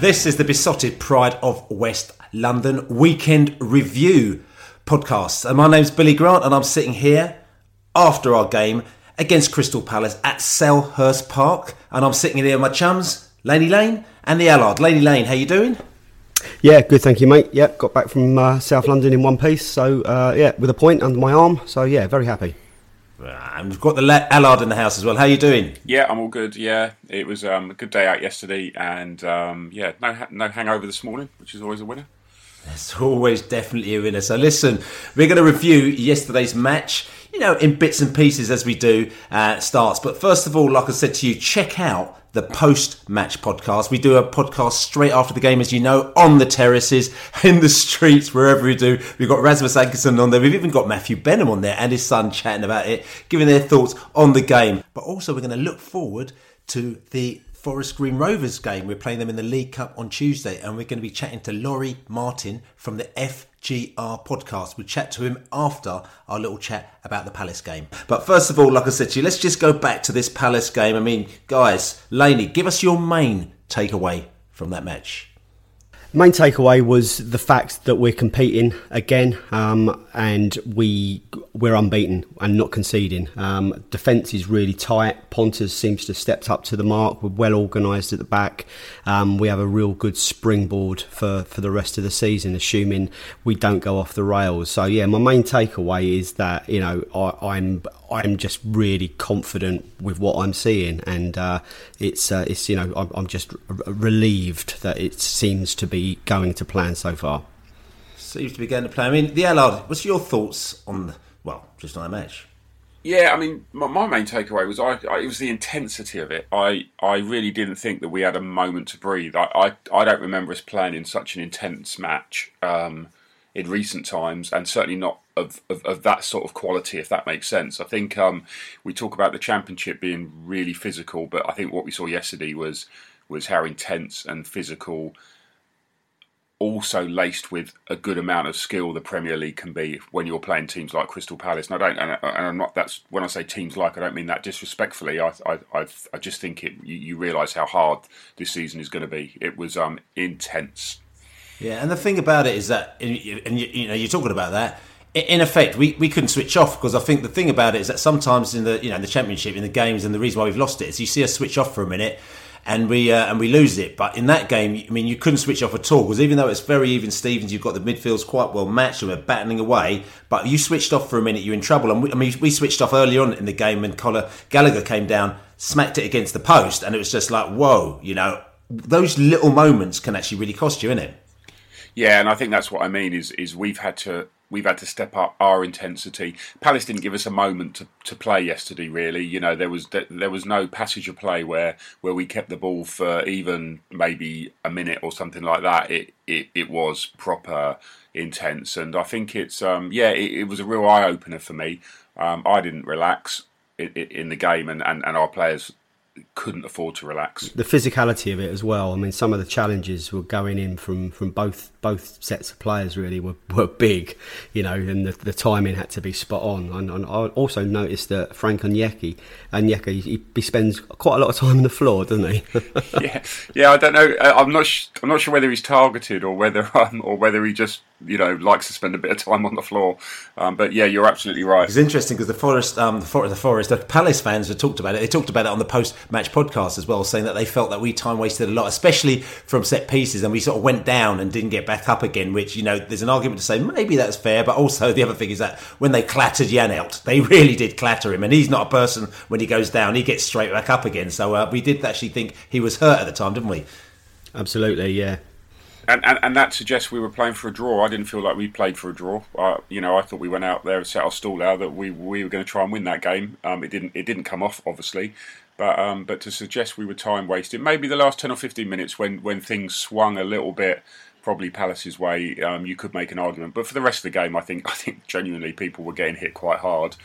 This is the Beesotted Pride of West London Weekend Review podcast. And my name's Billy Grant, and I'm sitting here after our game against Crystal Palace at Selhurst Park. And I'm sitting here with my chums, Laney Lane and the Allard. Laney Lane, how you doing? Yeah, good, thank you, mate. Yeah, got back from uh, South London in one piece. So, uh, yeah, with a point under my arm. So, yeah, very happy. And we've got the Le- Allard in the house as well. How are you doing? Yeah, I'm all good. Yeah, it was um, a good day out yesterday, and um, yeah, no ha- no hangover this morning, which is always a winner. It's always definitely a winner. So listen, we're going to review yesterday's match, you know, in bits and pieces as we do uh, starts. But first of all, like I said to you, check out the post-match podcast. We do a podcast straight after the game, as you know, on the terraces, in the streets, wherever we do. We've got Rasmus Ankersen on there. We've even got Matthew Benham on there and his son chatting about it, giving their thoughts on the game. But also, we're going to look forward to the Forest Green Rovers game. We're playing them in the League Cup on Tuesday, and we're going to be chatting to Laurie Martin from the FGR podcast. We'll chat to him after our little chat about the Palace game. But first of all, like I said to you, let's just go back to this Palace game. I mean, guys, Laney, give us your main takeaway from that match. Main takeaway was the fact that we're competing again, um, and we we're unbeaten and not conceding. Um, defence is really tight. Pontus seems to have stepped up to the mark. We're well organised at the back. Um, we have a real good springboard for, for the rest of the season, assuming we don't go off the rails. So yeah, my main takeaway is that you know I, I'm I'm just really confident with what I'm seeing, and uh, it's uh, it's you know I'm, I'm just relieved that it seems to be going to plan so far. Seems to be going to plan. I mean, the Allard, what's your thoughts on, the, well, just on the match? Yeah, I mean, my, my main takeaway was I, I, it was the intensity of it. I, I really didn't think that we had a moment to breathe. I, I, I don't remember us playing in such an intense match um, in recent times, and certainly not of, of, of, that sort of quality, if that makes sense. I think um, we talk about the championship being really physical, but I think what we saw yesterday was was how intense and physical also laced with a good amount of skill the Premier League can be when you're playing teams like Crystal Palace. And I don't, and, I, am not. That's when I say teams like, I don't mean that disrespectfully. I, I, I, I just think it. You, you realise how hard this season is going to be. It was um, intense. Yeah, and the thing about it is that, and you, you know, you're talking about that. In effect, we, we couldn't switch off because I think the thing about it is that sometimes in the you know in the championship in the games and the reason why we've lost it is you see us switch off for a minute and we uh, and we lose it. But in that game, I mean, you couldn't switch off at all because even though it's very even Stevens, you've got the midfields quite well matched and we're battling away. But you switched off for a minute, you're in trouble. And we, I mean, we switched off early on in the game when Conor Gallagher came down, smacked it against the post, and it was just like, whoa, you know, those little moments can actually really cost you, innit? Yeah, and I think that's what I mean is is we've had to we've had to step up our intensity. Palace didn't give us a moment to, to play yesterday. Really, you know, there was there was no passage of play where where we kept the ball for even maybe a minute or something like that. It it, it was proper intense. And I think it's um, yeah, it, it, was a real eye opener for me. Um, I didn't relax in, in the game, and, and, and our players couldn't afford to relax. The physicality of it as well. I mean, some of the challenges were going in from, from both both sets of players. Really were, were big, you know, and the, the timing had to be spot on. And, and I also noticed that Frank Onyeka, Onyeka, he, he spends quite a lot of time on the floor, doesn't he? yeah, yeah. I don't know. I'm not. Sh- I'm not sure whether he's targeted or whether um, or whether he just you know likes to spend a bit of time on the floor. Um, but yeah, you're absolutely right. It's interesting because the Forest, um, the Forest, the Forest, the Palace fans have talked about it. They talked about it on the post-match podcast as well, saying that they felt that we time wasted a lot, especially from set pieces, and we sort of went down and didn't get back up again. Which you know, there's an argument to say maybe that's fair, but also the other thing is that when they clattered Janelt, they really did clatter him, and he's not a person when he goes down, he gets straight back up again. So uh, we did actually think he was hurt at the time, didn't we? Absolutely, yeah and, and, and that suggests we were playing for a draw. I didn't feel like we played for a draw. You know, I thought we went out there and set our stall out that we we were going to try and win that game. Um, it didn't it didn't come off, obviously, but um, but to suggest we were time wasted, maybe the last ten or fifteen minutes when when things swung a little bit, probably Palace's way, um, you could make an argument. But for the rest of the game, I think I think genuinely people were getting hit quite hard.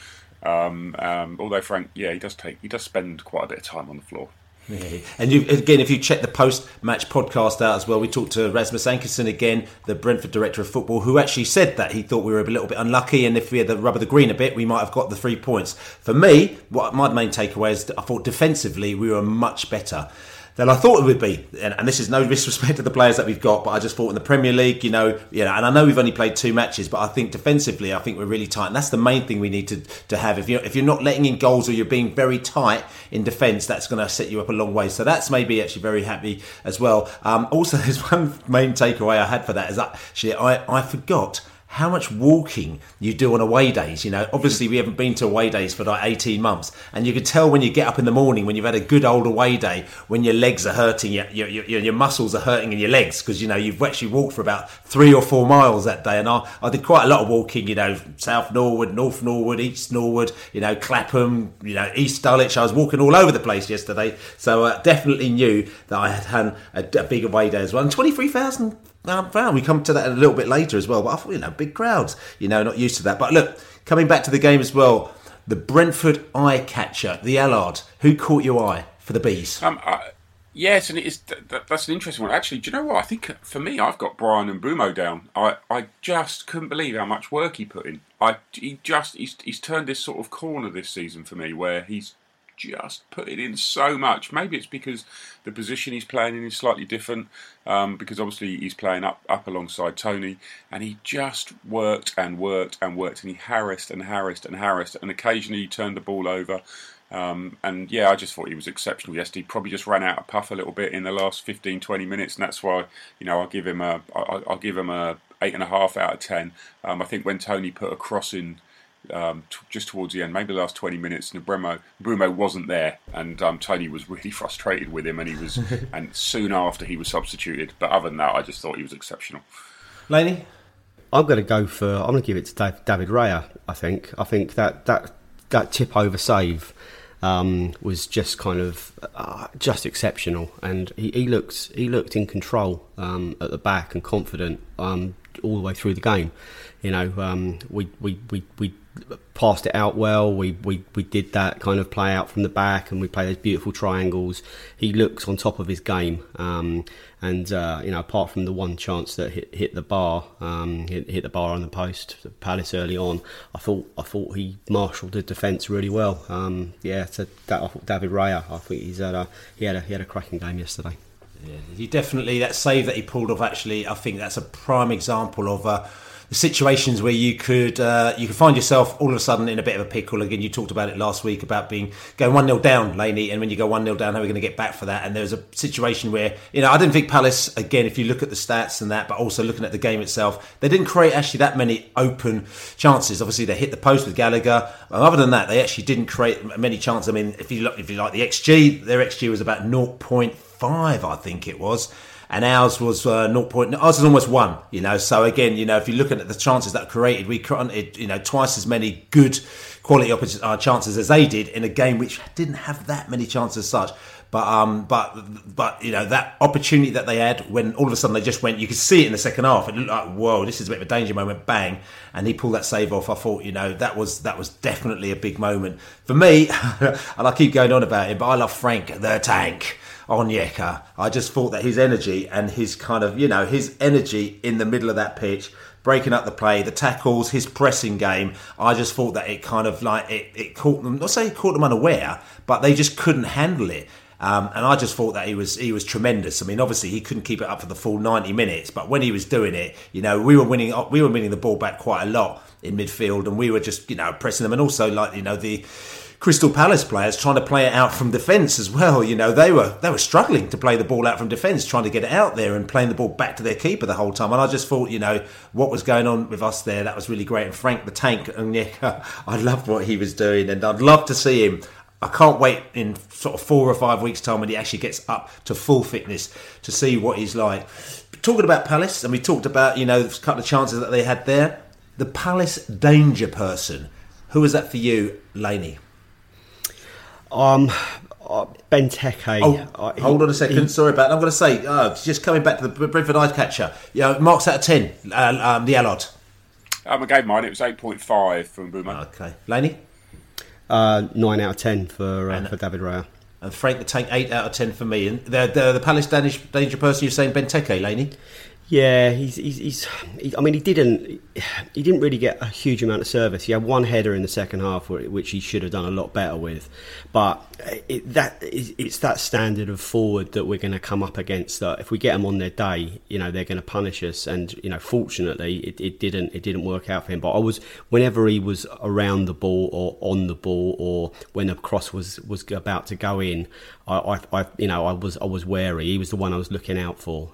Um, um, although Frank, yeah, he does take he does spend quite a bit of time on the floor. Yeah. And you, again, if you check the post-match podcast out as well, we talked to Rasmus Ankersen again, the Brentford director of football, who actually said that he thought we were a little bit unlucky, and if we had the rub of the green a bit, we might have got the three points. For me, what my main takeaway is, I thought defensively we were much better than I thought it would be. And, and, this is no disrespect to the players that we've got, but I just thought in the Premier League, you know, you know, and I know we've only played two matches, but I think defensively, I think we're really tight, and that's the main thing we need to, to have. If you're if you're not letting in goals or you're being very tight in defence, that's going to set you up a long way. So that's maybe actually very happy as well. Um, also, there's one main takeaway I had for that is actually I I forgot how much walking you do on away days. You know, obviously we haven't been to away days for like 18 months, and you can tell when you get up in the morning when you've had a good old away day when your legs are hurting, your your, your, your muscles are hurting in your legs because you know you've actually walked for about three or four miles that day. And I, I did quite a lot of walking. You know, South Norwood, North Norwood, East Norwood, you know, Clapham, you know, East Dulwich. I was walking all over the place yesterday, so uh, definitely knew that I had had a, a big away day as well. And 23,000 we come to that a little bit later as well. But I thought, you know, big crowds, you know, not used to that. But look, coming back to the game as well, the Brentford eye catcher, the Allard, who caught your eye for the bees? Um, uh, yes, and it's that, that's an interesting one. Actually, do you know what? I think for me, I've got Bryan and Mbeumo down. I, I just couldn't believe how much work he put in. I he just he's, he's turned this sort of corner this season for me where he's just put it in so much. Maybe it's because the position he's playing in is slightly different, um, because obviously he's playing up up alongside Toney, and he just worked and worked and worked, and he harassed and harassed and harassed, and occasionally he turned the ball over. Um, and yeah, I just thought he was exceptional yesterday. Probably just ran out of puff a little bit in the last 15, 20 minutes, and that's why you know I'll give him a I'll give him a eight and a half out of ten. Um, I think when Toney put a cross in um, t- just towards the end, maybe the last 20 minutes, Mbeumo, Mbeumo wasn't there, and um, Toney was really frustrated with him, and he was, and soon after he was substituted. But other than that, I just thought he was exceptional. Laney, I'm going to go for. I'm going to give it to David Raya. I think. I think that that that tip over save. Um, was just kind of uh, just exceptional, and he, he looked he looked in control um, at the back and confident um, all the way through the game. You know, um, we, we, we, we passed it out well. We, we we did that kind of play out from the back, and we play those beautiful triangles. He looks on top of his game, um, and uh, you know, apart from the one chance that hit, hit the bar, um, hit, hit, the bar on the post, the Palace early on, I thought I thought he marshalled the defence really well. Um, yeah, that I thought David Raya, I think he's had a he had a he had a cracking game yesterday. Yeah, he definitely that save that he pulled off. Actually, I think that's a prime example of. Uh, situations where you could uh, you could find yourself all of a sudden in a bit of a pickle. Again, you talked about it last week about being going one 0 down, Laney, and when you go one 0 down, how are we going to get back for that? And there was a situation where you know I didn't think Palace again, if you look at the stats and that, but also looking at the game itself, they didn't create actually that many open chances. Obviously, they hit the post with Gallagher. other than that, they actually didn't create many chances. I mean, if you look, if you like the XG, their XG was about 0.5, I think it was. And ours was uh, 0. Point, ours was almost one. You know, so again, you know, if you're looking at the chances that created, we created you know twice as many good quality uh, chances as they did in a game which didn't have that many chances as such. But um, but but you know that opportunity that they had when all of a sudden they just went, you could see it in the second half. It looked like whoa, this is a bit of a danger moment. Bang, and he pulled that save off. I thought you know that was that was definitely a big moment for me. and I keep going on about it, but I love Frank the Tank. Onyeka. I just thought that his energy and his kind of, you know, his energy in the middle of that pitch, breaking up the play, the tackles, his pressing game, I just thought that it kind of like, it, it caught them, not say it caught them unaware, but they just couldn't handle it. Um, and I just thought that he was he was tremendous. I mean, obviously he couldn't keep it up for the full ninety minutes, but when he was doing it, you know, we were winning we were winning the ball back quite a lot in midfield, and we were just you know pressing them, and also like you know the. Crystal Palace players trying to play it out from defence as well. You know, they were they were struggling to play the ball out from defence, trying to get it out there and playing the ball back to their keeper the whole time. And I just thought, you know, what was going on with us there, that was really great. And Frank the Tank and Nick, I loved what he was doing, and I'd love to see him I can't wait in sort of four or five weeks' time when he actually gets up to full fitness to see what he's like. Talking about Palace, and we talked about you know a couple of chances that they had there. The Palace danger person. Who was that for you, Laney? Um, uh, Benteke. Oh, uh, hold on a second. He, Sorry about that. I'm going to say, uh, just coming back to the Brentford eye catcher. Yeah, marks out of 10, uh, um, the Allard. Um, I gave mine, it was 8.5 from Boomer. Okay. Laney? Uh, nine out of ten for uh, for David Raya. And Frank the Tank, eight out of ten for me. And the the, the Palace Danish danger person you're saying Benteke, Laney? Yeah, he's he's, he's he, I mean, he didn't he didn't really get a huge amount of service. He had one header in the second half, which he should have done a lot better with. But it, that it's that standard of forward that we're going to come up against. That if we get them on their day, you know, they're going to punish us. And you know, fortunately, it, it didn't it didn't work out for him. But I was whenever he was around the ball or on the ball or when the cross was was about to go in, I, I, I, you know I was I was wary. He was the one I was looking out for.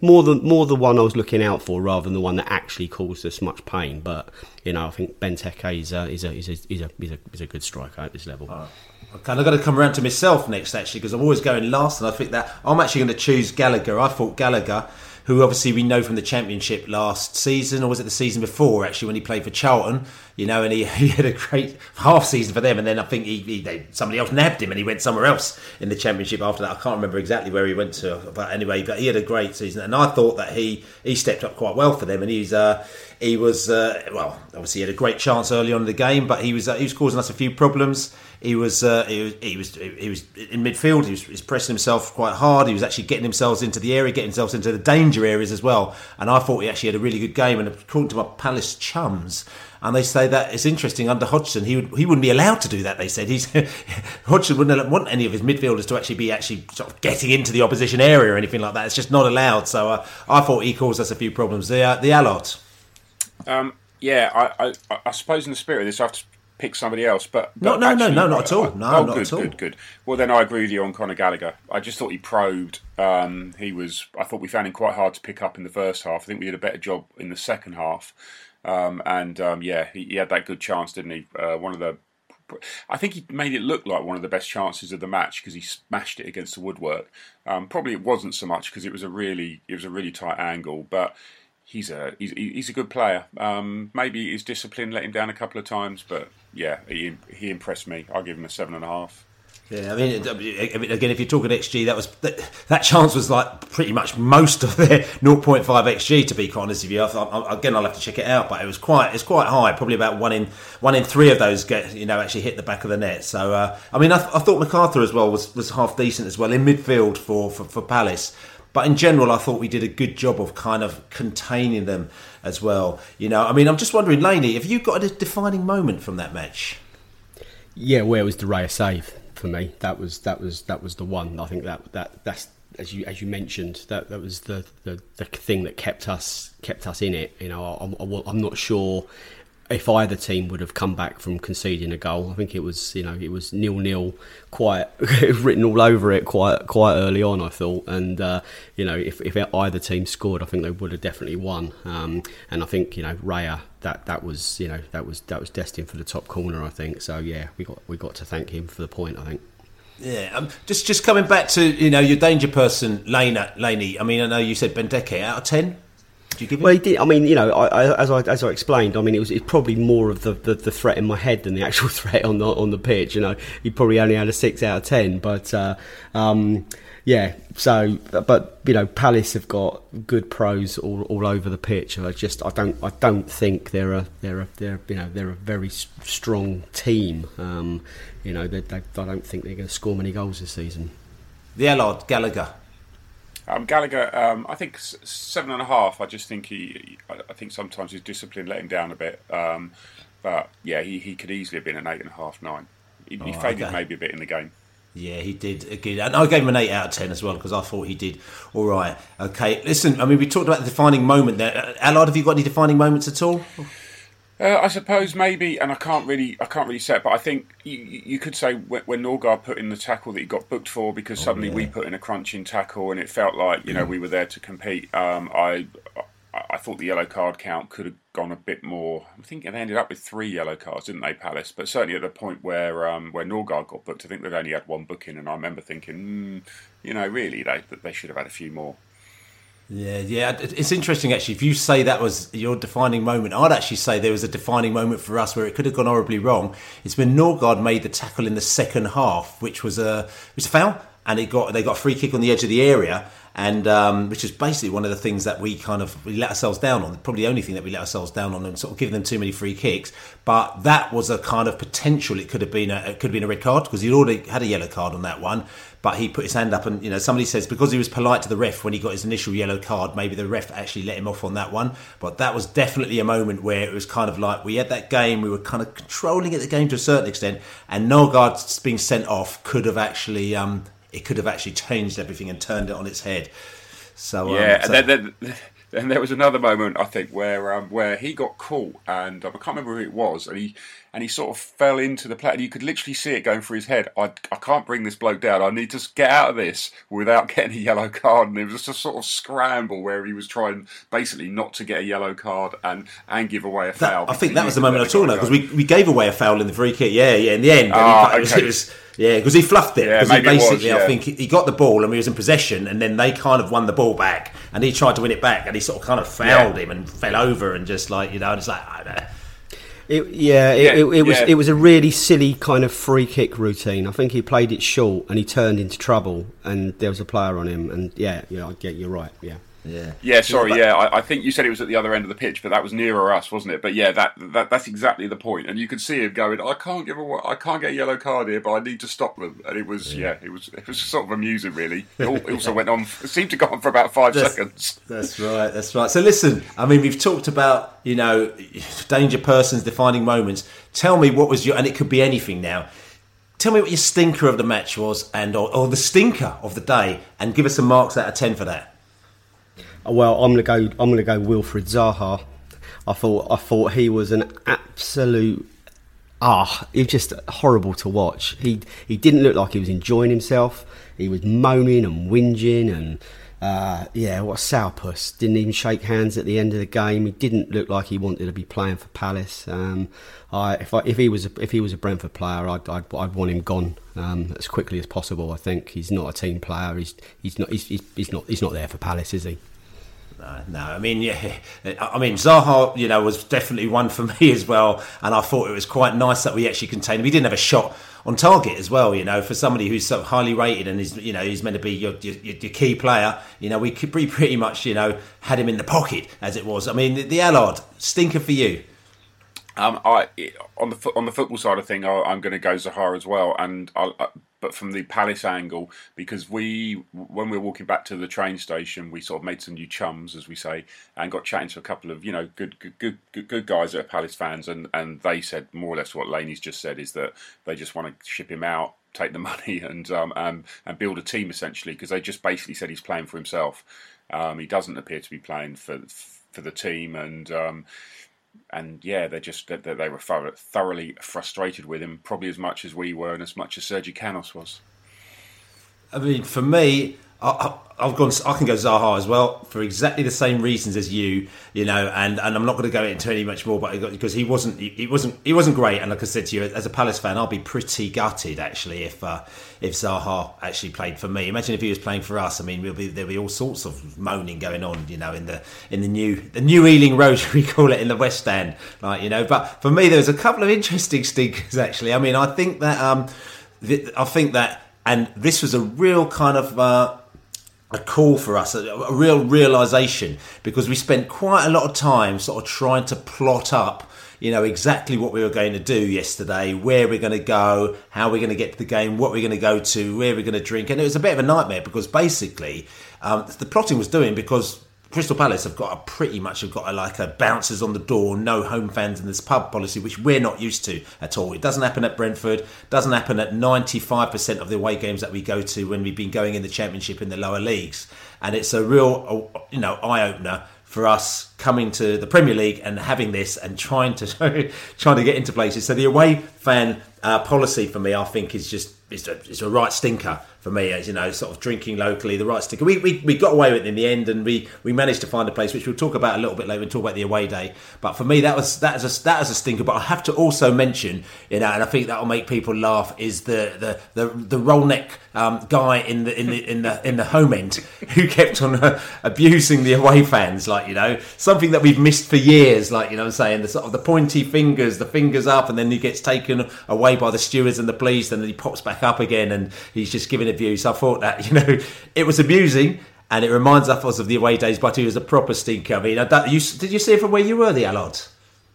More than more the one I was looking out for rather than the one that actually caused us much pain. But you know I think Benteke is a is a is a is a, is a, is a good striker at this level. Uh, okay, I've got to come around to myself next actually because I'm always going last, and I think that I'm actually going to choose Gallagher. I thought Gallagher who obviously we know from the championship last season, or was it the season before actually when he played for Charlton? You know, and he, he had a great half season for them, and then I think he, he they, somebody else nabbed him, and he went somewhere else in the championship after that. I can't remember exactly where he went to, but anyway, but he had a great season, and I thought that he he stepped up quite well for them, and he's uh, he was uh, well, obviously he had a great chance early on in the game, but he was uh, he was causing us a few problems. He was, uh, he was he was he was in midfield. He was, he was, pressing himself quite hard. He was actually getting himself into the area, getting himself into the danger areas as well. And I thought he actually had a really good game. And according to my Palace chums, and they say that it's interesting under Hodgson, he would, he wouldn't be allowed to do that. They said he's Hodgson wouldn't want any of his midfielders to actually be actually sort of getting into the opposition area or anything like that. It's just not allowed. So uh, I thought he caused us a few problems. The uh, the Allard. Um, yeah, I, I, I, suppose in the spirit of this, I have to pick somebody else. But, but no, no, actually, no, no, not at all. No, oh, not good, at all. Good, good. Well, then I agree with you on Conor Gallagher. I just thought he probed. Um, he was. I thought we found him quite hard to pick up in the first half. I think we did a better job in the second half. Um, and um, yeah, he, he, had that good chance, didn't he? Uh, one of the. I think he made it look like one of the best chances of the match because he smashed it against the woodwork. Um, probably it wasn't so much because it was a really it was a really tight angle, but he's a he's, he's a good player. Um, maybe his discipline let him down a couple of times, but yeah, he he impressed me. I'll give him a seven and a half. Yeah, I mean, again, if you're talking XG, that was that, that chance was like pretty much most of their 0.5 XG. To be quite honest with you, I, again, I'll have to check it out, but it was quite it's quite high. Probably about one in one in three of those get you know actually hit the back of the net. So uh, I mean, I, I, thought McArthur as well was, was half decent as well in midfield for, for, for Palace. But in general, I thought we did a good job of kind of containing them as well. You know, I mean, I'm just wondering, Laney, have you got a defining moment from that match? Yeah, where was the Raya save for me? That was that was that was the one. I think that that that's as you as you mentioned that that was the, the, the thing that kept us kept us in it. You know, I'm, I'm not sure if either team would have come back from conceding a goal. I think it was you know it was nil nil, quite written all over it quite quite early on. I thought, and uh, you know if, if either team scored, I think they would have definitely won. Um, and I think you know Raya that that was you know that was that was destined for the top corner. I think so. Yeah, we got we got to thank him for the point. I think. Yeah, um, just just coming back to you know your danger person, Lena, Laney. I mean, I know you said Benteke out of ten. Do you give him? Well, he did. I mean, you know, I, I, as I as I explained, I mean, it was it's probably more of the, the, the, threat in my head than the actual threat on the on the pitch. You know, he probably only had a six out of ten, but uh, um, yeah. So, but you know, Palace have got good pros all, all over the pitch. I just, I don't, I don't think they're a, they're a, they're, you know, they're a very strong team. Um, you know, they, they, I don't think they're going to score many goals this season. The Allard Gallagher. Um, Gallagher, um, I think seven and a half. I just think he, I think sometimes his discipline let him down a bit. Um, but yeah, he, he could easily have been an eight and a half, nine. He, oh, he faded okay. maybe a bit in the game. Yeah, he did again, and I gave him an eight out of ten as well because I thought he did all right. Okay, listen, I mean, we talked about the defining moment there. Allard, have you got any defining moments at all? Uh, I suppose maybe, and I can't really, I can't really say it, but I think you, you could say when, when Norgaard put in the tackle that he got booked for because oh, suddenly yeah. we put in a crunching tackle and it felt like you know we were there to compete. Um, I, I thought the yellow card count could have gone a bit more. I think they ended up with three yellow cards, didn't they, Palace? But certainly at the point where um, where Norgaard got booked, I think they'd only had one booking, and I remember thinking, mm, you know, really they they should have had a few more. Yeah, yeah, it's interesting actually. If you say that was your defining moment, I'd actually say there was a defining moment for us where it could have gone horribly wrong. It's when Norgaard made the tackle in the second half, which was a was a foul, and it got they got a free kick on the edge of the area, and um, which is basically one of the things that we kind of we let ourselves down on. Probably the only thing that we let ourselves down on, and sort of giving them too many free kicks. But that was a kind of potential. It could have been a it could have been a red card because he'd already had a yellow card on that one but he put his hand up and you know somebody says because he was polite to the ref when he got his initial yellow card maybe the ref actually let him off on that one. But that was definitely a moment where it was kind of like we had that game we were kind of controlling at the game to a certain extent and Norgaard being sent off could have actually um, it could have actually changed everything and turned it on its head. So yeah um, so, and then, then, then there was another moment I think where um, where he got caught and um, I can't remember who it was and he and he sort of fell into the. And you could literally see it going through his head. I, I can't bring this bloke down. I need to get out of this without getting a yellow card. And it was just a sort of scramble where he was trying basically not to get a yellow card and, and give away a foul. That, I think that was the moment I talked about because we, we gave away a foul in the free kick. Yeah, yeah. In the end, ah, he, okay. it was, yeah, because he fluffed it. Because yeah, he basically, was, yeah. I think he got the ball and he was in possession, and then they kind of won the ball back, and he tried to win it back, and he sort of kind of fouled yeah. him and fell over and just like you know, it's like. It, yeah, it, yeah, it, it was yeah. it was a really silly kind of free kick routine. I think he played it short and he turned into trouble, and there was a player on him. And yeah, yeah, yeah you're right. Yeah. Yeah. Yeah. Sorry. Yeah. I, I, think you said it was at the other end of the pitch, but that was nearer us, wasn't it? But yeah, that, that that's exactly the point. And you could see him going, "I can't give a, I can't get a yellow card here, but I need to stop them." And it was, yeah, yeah it was, it was sort of amusing, really. It also went on. It seemed to go on for about five that's, seconds. That's right. That's right. So listen, I mean, we've talked about you know danger persons, defining moments. Tell me what was your, and it could be anything now tell me what your stinker of the match was and or, or, the stinker of the day and give us some marks out of 10 for that well, I'm gonna go. I'm gonna go Wilfried Zaha. I thought I thought he was an absolute ah. He was just horrible to watch. He he didn't look like he was enjoying himself. He was moaning and whinging and. Uh, yeah, what a sourpuss. Didn't even shake hands at the end of the game. He didn't look like he wanted to be playing for Palace. Um, I, if, I, if he was a, if he was a Brentford player, I'd, I'd, I'd want him gone um, as quickly as possible. I think he's not a team player. He's he's not he's, he's not he's not there for Palace, is he? No, no, I mean, yeah, I mean, Zaha, you know, was definitely one for me as well, and I thought it was quite nice that we actually contained him. He didn't have a shot on target as well, you know, for somebody who's so highly rated and is, you know, he's meant to be your, your, your key player. You know, we could pretty, pretty much, you know, had him in the pocket as it was. I mean, the, the Allard stinker for you. Um, I on the on the football side of thing, I, am going to go Zaha as well, and I, but from the Palace angle, because we, when we were walking back to the train station, we sort of made some new chums, as we say, and got chatting to a couple of you know good good good good, good guys that are Palace fans, and and they said more or less what Laney's just said is that they just want to ship him out, take the money, and um and, and build a team essentially, because they just basically said he's playing for himself. Um, he doesn't appear to be playing for for the team, and um, and yeah, they just they, they were thoroughly frustrated with him, probably as much as we were, and as much as Sergi Canos was. I mean, for me, I, have gone. I can go Zaha as well for exactly the same reasons as you. You know, and, and I'm not going to go into any much more, but because he wasn't he, wasn't he wasn't great. And like I said to you, as a Palace fan, I'll be pretty gutted actually if uh, if Zaha actually played for me. Imagine if he was playing for us. I mean, we'll be there'll be all sorts of moaning going on. You know, in the in the new the new Ealing Road we call it in the West End, like you know. But for me, there was a couple of interesting stinkers actually. I mean, I think that um, I think that. And this was a real kind of uh, a call for us, a, a real realization, because we spent quite a lot of time sort of trying to plot up you know exactly what we were going to do yesterday, where we're going to go, how we're going to get to the game, what we're going to go to, where we're going to drink, and it was a bit of a nightmare because basically um, the plotting was doing because Crystal Palace have got a pretty much have got a, like a bouncers on the door, no home fans in this pub policy, which we're not used to at all. It doesn't happen at Brentford, doesn't happen at 95% of the away games that we go to when we've been going in the Championship in the lower leagues, and it's a real you know eye opener for us coming to the Premier League and having this and trying to trying to get into places. So the away fan uh, policy for me, I think, is just it's a, it's a right stinker for me, as you know, sort of drinking locally, the right sticker. We, we, we got away with it in the end, and we, we managed to find a place which we'll talk about a little bit later. and talk about the away day. But for me, that was that is a that is a stinker. But I have to also mention, you know, and I think that will make people laugh is the the the, the roll neck um, guy in the in the in the in the home end who kept on uh, abusing the away fans, like you know, something that we've missed for years. Like you know, I'm saying the sort of the pointy fingers, the fingers up, and then he gets taken away by the stewards and the police, and then he pops back up again, and he's just giving abuse. I thought that you know it was amusing. And it reminds us of the away days, but he was a proper stinker. I mean, you, did you see it from where you were, the Allard?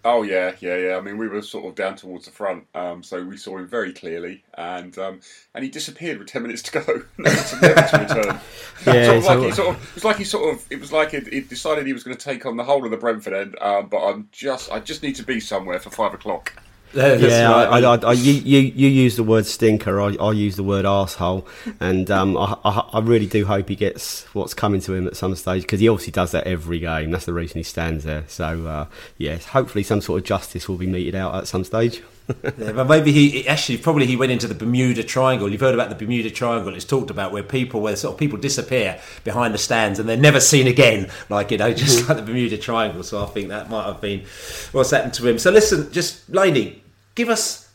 Oh yeah, yeah, yeah. I mean, we were sort of down towards the front, um, so we saw him very clearly, and um, and he disappeared with ten minutes to go, never to, to return. yeah, sort of like he sort of, it was like he sort of, it was like he decided he was going to take on the whole of the Brentford end, um, but I'm just, I just need to be somewhere for five o'clock yeah, I, I, I, you, you, you use the word stinker. I, I use the word asshole, and um, I, I, really do hope he gets what's coming to him at some stage because he obviously does that every game. That's the reason he stands there. So uh, yes, hopefully some sort of justice will be meted out at some stage. yeah, but maybe he actually probably he went into the Bermuda Triangle. You've heard about the Bermuda Triangle. It's talked about where people where sort of people disappear behind the stands and they're never seen again. Like you know, just mm-hmm. like the Bermuda Triangle. So I think that might have been what's happened to him. So listen, just Laney, give us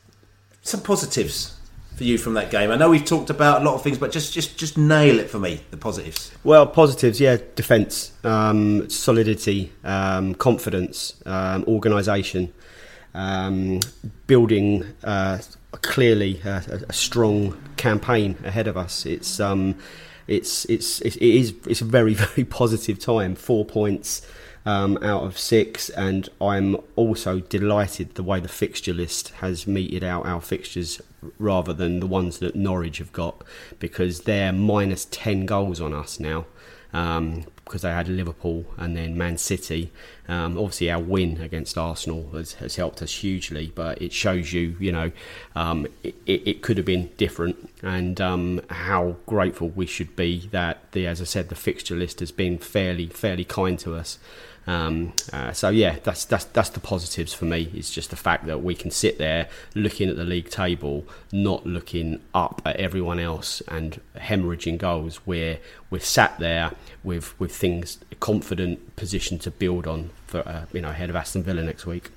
some positives for you from that game. I know we've talked about a lot of things, but just just just nail it for me. The positives. Well, positives, yeah, defence, um, solidity, um, confidence, um, organisation, um, building uh, clearly a, a, strong campaign ahead of us. It's um, it's it's it is it's a very very positive time. Four points um, out of six, and I'm also delighted the way the fixture list has meted out our fixtures rather than the ones that Norwich have got because they're minus 10 goals on us now. Um, because they had Liverpool and then Man City. Um, obviously, our win against Arsenal has, has, helped us hugely, but it shows you, you know, um, it, it, could have been different, and um, how grateful we should be that the, as I said, the fixture list has been fairly, fairly kind to us. Um, uh, so yeah, that's that's that's the positives for me. It's just the fact that we can sit there looking at the league table, not looking up at everyone else and hemorrhaging goals. We're we're sat there with with things a confident position to build on for uh, you know ahead of Aston Villa next week.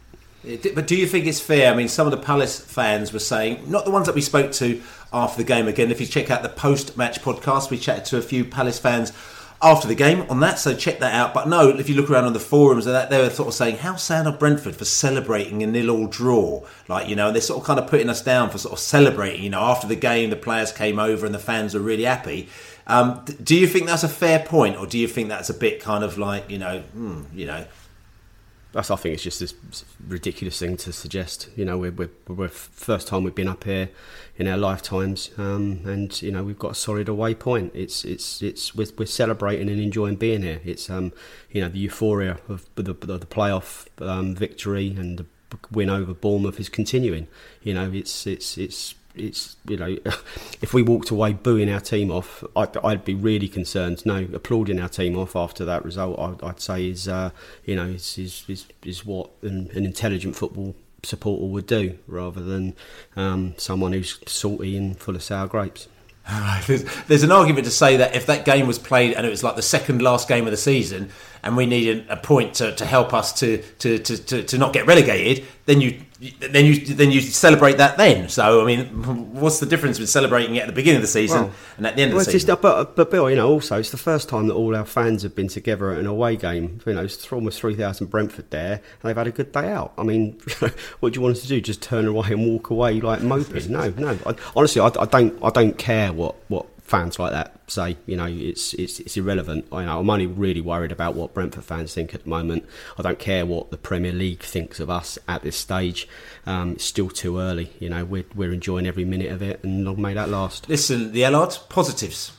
But do you think it's fair? I mean, some of the Palace fans were saying, not the ones that we spoke to after the game. Again, if you check out the post-match podcast, we chatted to a few Palace fans after the game on that, so check that out. But no, if you look around on the forums that, they were sort of saying, "How sad are Brentford for celebrating a nil-all draw?" Like you know, they're sort of kind of putting us down for sort of celebrating. You know, after the game, the players came over and the fans were really happy. Um, do you think that's a fair point, or do you think that's a bit kind of like you know, hmm, you know, that's I think it's just this ridiculous thing to suggest. You know, we're, we're, we're first time we've been up here in our lifetimes, um, and you know we've got a solid away point. It's it's it's we're, we're celebrating and enjoying being here. It's um you know the euphoria of the the, the playoff um, victory and the win over Bournemouth is continuing. You know, it's it's it's it's you know if we walked away booing our team off I'd, I'd, be really concerned. No applauding our team off after that result I'd, I'd say is uh, you know is, is, is, is what an, an, intelligent football supporter would do rather than um, someone who's salty and full of sour grapes. There's, there's, an argument to say that if that game was played and it was like the second last game of the season, and we needed a point to, to help us to, to, to, to, not get relegated, then you then you then you celebrate that then. So I mean, what's the difference with celebrating it at the beginning of the season well, and at the end well, of the season? Just, but, but Bill, you know, also it's the first time that all our fans have been together at an away game. You know, it's almost three thousand Brentford there, and they've had a good day out. I mean, what do you want us to do? Just turn away and walk away like moping? No, no. I, honestly, I, I don't I don't care what what fans like that say. You know, it's it's, it's irrelevant. I know I'm only really worried about what Brentford fans think at the moment. I don't care what the Premier League thinks of us at this stage. Um, it's still too early. You know, we're we're enjoying every minute of it, and long may that last. Listen, the Allard positives.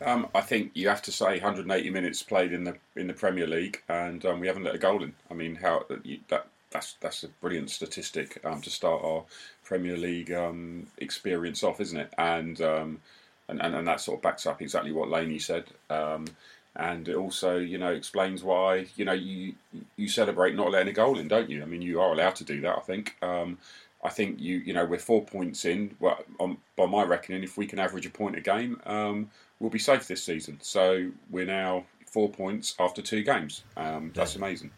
Um, I think you have to say 180 minutes played in the in the Premier League, and um, we haven't let a goal in. I mean, how that that's that's a brilliant statistic um, to start our Premier League um, experience off, isn't it? And um, and, and, and that sort of backs up exactly what Laney said. Um, and it also, you know, explains why you know you you celebrate not letting a goal in, don't you? I mean, you are allowed to do that. I think. Um, I think you you know we're four points in. Well, on, by my reckoning, if we can average a point a game, um, we'll be safe this season. So we're now four points after two games. Um, that's amazing.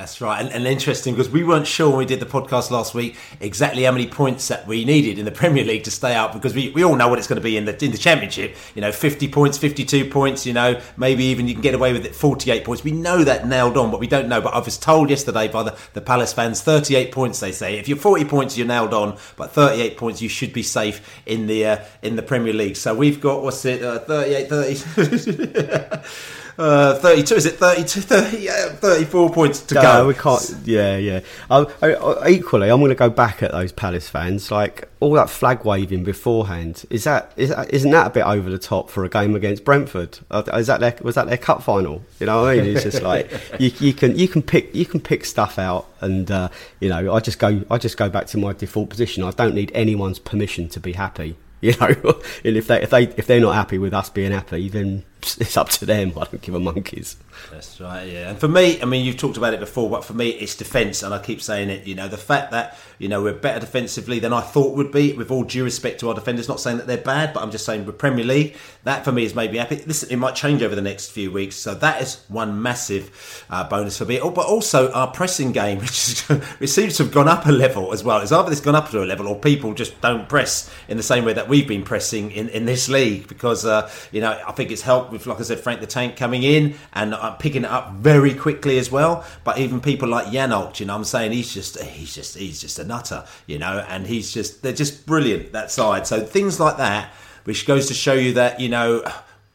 That's right, and, and interesting because we weren't sure when we did the podcast last week exactly how many points that we needed in the Premier League to stay out because we, we all know what it's going to be in the in the Championship. You know, fifty points, fifty two points. You know, maybe even you can get away with it, forty eight points. We know that nailed on, but we don't know. But I was told yesterday by the, the Palace fans, thirty eight points. They say if you're forty points, you're nailed on, but thirty eight points, you should be safe in the uh, in the Premier League. So we've got what's it, uh, 38, 30. Uh, 32 is it 32 30, yeah, 34 points to no, go. we can't yeah yeah. I, I, equally i'm going to go back at those palace fans like all that flag waving beforehand is that is, isn't that a bit over the top for a game against brentford? Uh, is that their, was that their cup final? You know what i mean? It's just like you, you can you can pick you can pick stuff out and uh, you know i just go i just go back to my default position. I don't need anyone's permission to be happy you know? And if they if they if they're not happy with us being happy then it's up to them. I don't give a monkeys. That's right, yeah. And for me, I mean, you've talked about it before, but for me, it's defence, and I keep saying it. You know, the fact that you know we're better defensively than I thought would be, with all due respect to our defenders. Not saying that they're bad, but I'm just saying with Premier League, that for me is maybe happy. Listen, it might change over the next few weeks, so that is one massive uh, bonus for me. Oh, but also our pressing game, which is, it seems to have gone up a level as well. It's either it's gone up to a level, or people just don't press in the same way that we've been pressing in, in this league. Because uh, you know, I think it's helped with, like I said, Frank the Tank coming in and uh, picking it up very quickly as well. But even people like Janelt, you know, I'm saying he's just he's just he's just a nutter, you know, and he's just they're just brilliant that side. So things like that, which goes to show you that you know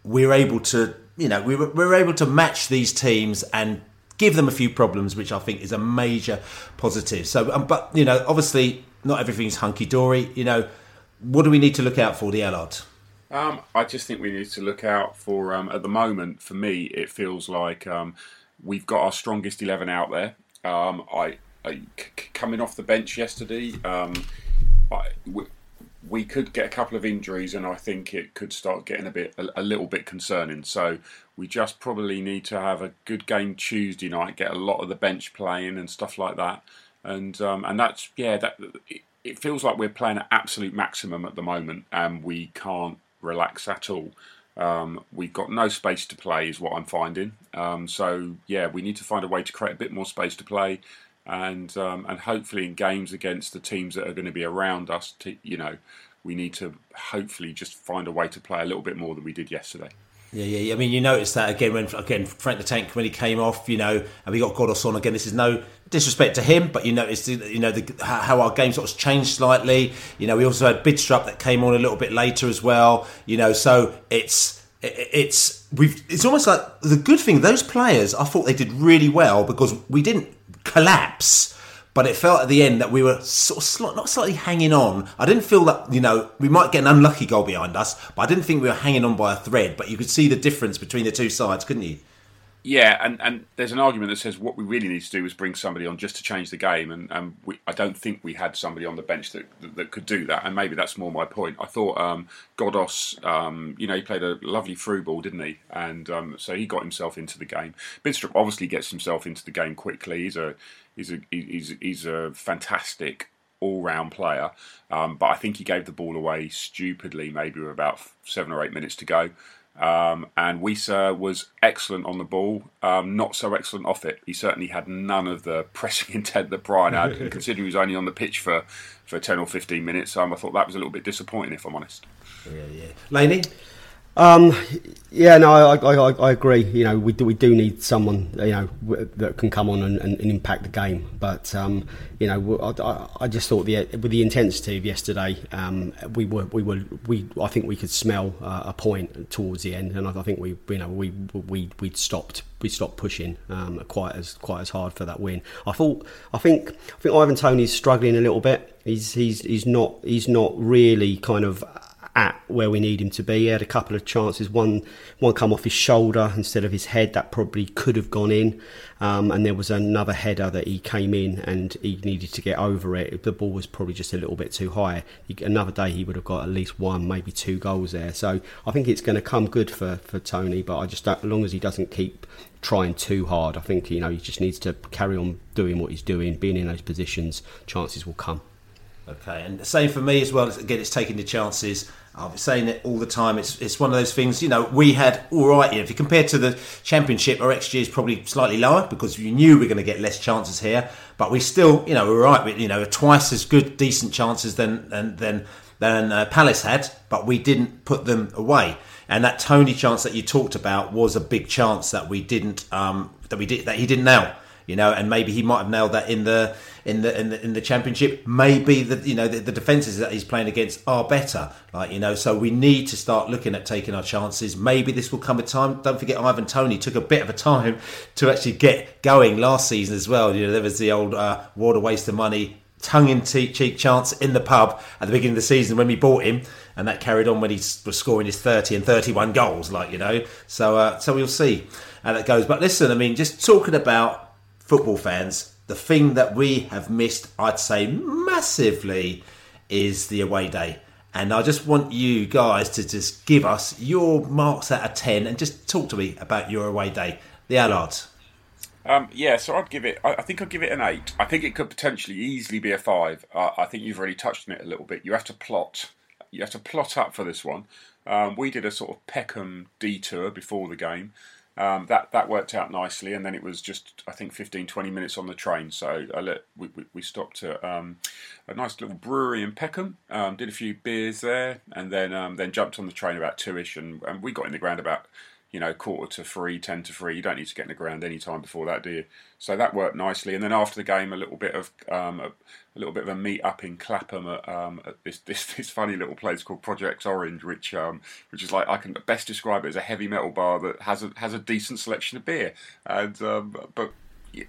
we're able to you know we we're able to match these teams and give them a few problems, which I think is a major positive. So, um, but you know, obviously not everything's hunky dory. You know, what do we need to look out for, the Allard? Um, I just think we need to look out for. Um, at the moment, for me, it feels like um, we've got our strongest eleven out there. Um, I, I c- coming off the bench yesterday. Um, I, we, we, could get a couple of injuries, and I think it could start getting a bit, a, a, little bit concerning. So we just probably need to have a good game Tuesday night, get a lot of the bench playing and stuff like that. And um, and that's yeah, that it, it feels like we're playing at absolute maximum at the moment, and we can't relax at all. Um, we've got no space to play, is what I'm finding. Um, so yeah, we need to find a way to create a bit more space to play, and um, and hopefully in games against the teams that are going to be around us, to, you know, we need to hopefully just find a way to play a little bit more than we did yesterday. Yeah, yeah. I mean, you noticed that again when again Frank the Tank when he came off, you know, and we got Ghoddos on again. This is no disrespect to him, but you noticed you know the, how our game sort of changed slightly. You know, we also had Bidstrup that came on a little bit later as well. You know, so it's it's we've it's almost like the good thing those players I thought they did really well because we didn't collapse but it felt at the end that we were sort of sl- not slightly hanging on. I didn't feel that you know we might get an unlucky goal behind us, but I didn't think we were hanging on by a thread. But you could see the difference between the two sides, couldn't you? Yeah, and, and there's an argument that says what we really need to do is bring somebody on just to change the game, and, and we, I don't think we had somebody on the bench that, that, that could do that, and maybe that's more my point. I thought um, Ghoddos, um, you know, he played a lovely through ball, didn't he? And um, so he got himself into the game. Bidstrup obviously gets himself into the game quickly. He's a he's a he's he's a fantastic all round player. Um, but I think he gave the ball away stupidly, maybe with about seven or eight minutes to go. Um, and Wissa was excellent on the ball, um, not so excellent off it. He certainly had none of the pressing intent that Bryan had, considering he was only on the pitch for, for 10 or 15 minutes, um, I thought that was a little bit disappointing, if I'm honest. Yeah, yeah. Laney? Um, yeah, no, I, I, I agree. You know, we do, we do need someone you know that can come on and, and, and impact the game. But um, you know, I, I, just thought the with the intensity of yesterday, um, we were we were we I think we could smell uh, a point towards the end, and I, think we you know we we we stopped we stopped pushing um, quite as quite as hard for that win. I thought I think I think Ivan Toney's struggling a little bit. He's he's he's not he's not really kind of at where we need him to be. He had a couple of chances. One one come off his shoulder instead of his head. That probably could have gone in. Um, and there was another header that he came in and he needed to get over it. The ball was probably just a little bit too high. He, another day he would have got at least one, maybe two goals there. So I think it's going to come good for, for Toney. But I just as long as he doesn't keep trying too hard, I think you know he just needs to carry on doing what he's doing, being in those positions. Chances will come. Okay, and the same for me as well. Again, it's taking the chances. I'll be saying it all the time. It's it's one of those things. You know, we had all right. If you compare to the championship, our xG is probably slightly lower because we knew we are going to get less chances here. But we still, you know, we're right. We, you know, twice as good, decent chances than than than, than uh, Palace had, but we didn't put them away. And that Toney chance that you talked about was a big chance that we didn't um, that we did that he didn't nail you know, and maybe he might have nailed that in the in the in the, in the championship. Maybe the you know the, the, defenses that he's playing against are better, like you know. So we need to start looking at taking our chances. Maybe this will come a time. Don't forget, Ivan Toney took a bit of a time to actually get going last season as well. You know, there was the old uh, water waste of money. Tongue in cheek chance in the pub at the beginning of the season when we bought him, and that carried on when he was scoring his 30 and 31 goals, like you know. So, uh, so we'll see how that goes. But listen, I mean, just talking about football fans, the thing that we have missed, I'd say massively, is the away day. And I just want you guys to just give us your marks out of 10 and just talk to me about your away day. The Allards. Um, yeah, so I'd give it. I, think I'd give it an eight. I think it could potentially easily be a five. Uh, I think you've already touched on it a little bit. You have to plot. You have to plot up for this one. Um, we did a sort of Peckham detour before the game, um, that that worked out nicely, and then it was just I think 15, 20 minutes on the train. So I let we, we, we stopped at um, a nice little brewery in Peckham, um, did a few beers there, and then um, then jumped on the train about two ish, and, and we got in the ground about you know, quarter to three, ten to three. You don't need to get in the ground any time before that, do you? So that worked nicely. And then after the game, a little bit of um, a, a, little bit of a meet up in Clapham at, um, at this, this, this funny little place called Project Orange, which um, which is like I can best describe it as a heavy metal bar that has a has a decent selection of beer. And um, but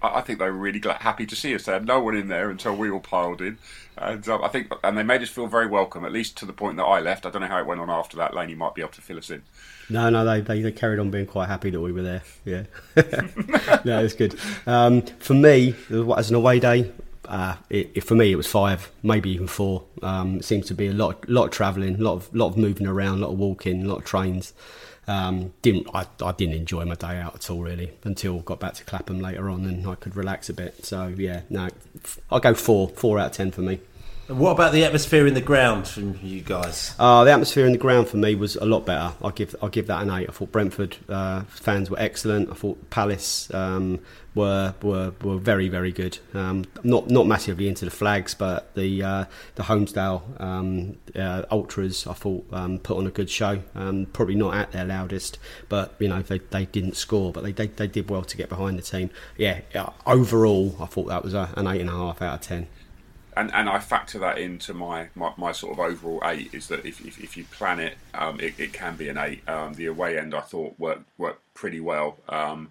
I think they were really glad, happy to see us. They had no one in there until we all piled in, and um, I think and they made us feel very welcome, at least to the point that I left. I don't know how it went on after that. Laney might be able to fill us in. No, no, they, they, they carried on being quite happy that we were there. Yeah, no, it's good. Um, for me, as an away day, uh, it, it, for me it was five, maybe even four. Um, it seems to be a lot, lot of travelling, a lot of, lot of moving around, a lot of walking, a lot of trains. Um, didn't I, I didn't enjoy my day out at all really until got back to Clapham later on and I could relax a bit. So yeah, no, I'll go four, four out of ten for me. And what about the atmosphere in the ground from you guys? Uh, the atmosphere in the ground for me was a lot better. I'll give I'll give that an eight. I thought Brentford uh, fans were excellent. I thought Palace um, were were were very very good. Um, not not massively into the flags, but the uh, the Holmesdale um, uh, ultras I thought um, put on a good show. Um, probably not at their loudest, but you know they, they didn't score, but they, they, they did well to get behind the team. Yeah, overall I thought that was a, an eight and a half out of ten and and I factor that into my, my, my sort of overall eight is that if, if, if you plan it, um, it, it can be an eight. Um, the away end I thought worked worked pretty well. Um,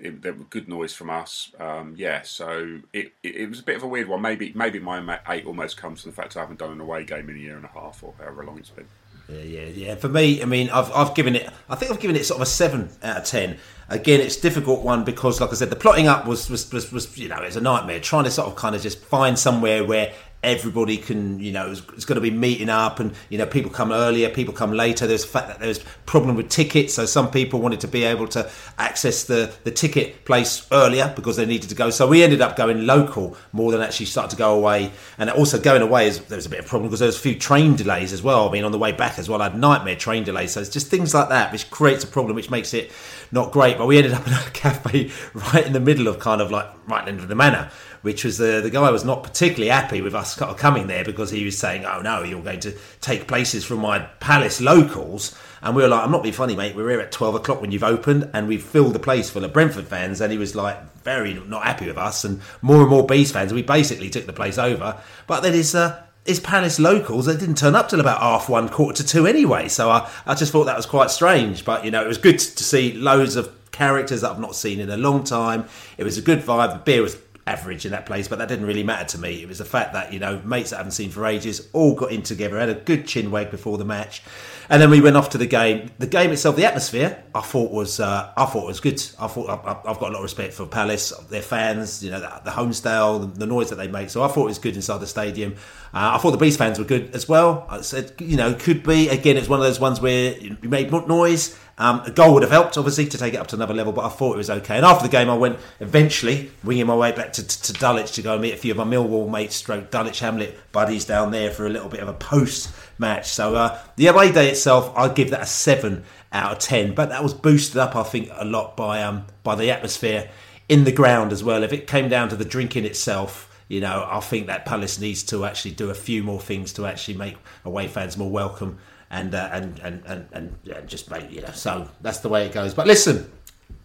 it, there good noise from us. Um, yeah, so it, it, it was a bit of a weird one. Maybe maybe my eight almost comes from the fact I haven't done an away game in a year and a half or however long it's been. Yeah, yeah, yeah. For me, I mean, I've, I've given it. I think I've given it sort of a seven out of ten. Again, it's difficult one because, like I said, the plotting up was was was, was you know it's a nightmare. Trying to sort of kind of just find somewhere where everybody can, you know, it's, it's going to be meeting up and, you know, people come earlier, people come later. There's the fact that there's problem with tickets. So some people wanted to be able to access the, the ticket place earlier because they needed to go. So we ended up going local more than actually start to go away. And also going away is, there was a bit of a problem because there was a few train delays as well. I mean, on the way back as well, I had nightmare train delays. So it's just things like that, which creates a problem, which makes it not great. But we ended up in a cafe right in the middle of kind of like right into the manor which was the the guy was not particularly happy with us coming there because he was saying, "Oh no, you're going to take places from my palace locals." And we were like, "I'm not being funny, mate. We're here at twelve o'clock when you've opened, and we've filled the place full of Brentford fans." And he was like, very not happy with us, and more and more Bees fans. We basically took the place over, but then his uh, his Palace locals, they didn't turn up till about half one, quarter to two anyway. So I, I just thought that was quite strange. But, you know, it was good to see loads of characters that I've not seen in a long time. It was a good vibe. The beer was average in that place, but that didn't really matter to me. It was the fact that, you know, mates that I haven't seen for ages all got in together, had a good chin wag before the match. And then we went off to the game. The game itself, the atmosphere, I thought was, uh, I thought was good. I thought I, have got a lot of respect for Palace, their fans, you know, the, the Holmesdale, the, the, noise that they make. So I thought it was good inside the stadium. Uh, I thought the Bees fans were good as well. I said, you know, could be again. It's one of those ones where you made noise um, a goal would have helped, obviously, to take it up to another level, but I thought it was okay. And after the game, I went eventually winging my way back to, to, to Dulwich to go and meet a few of my Millwall mates, stroke Dulwich Hamlet buddies down there for a little bit of a post match. So uh, the away day itself, I'd give that a seven out of ten, but that was boosted up, I think, a lot by um, by the atmosphere in the ground as well. If it came down to the drinking itself. You know, I think that Palace needs to actually do a few more things to actually make away fans more welcome and uh, and, and and and yeah, just make you know. So that's the way it goes. But listen,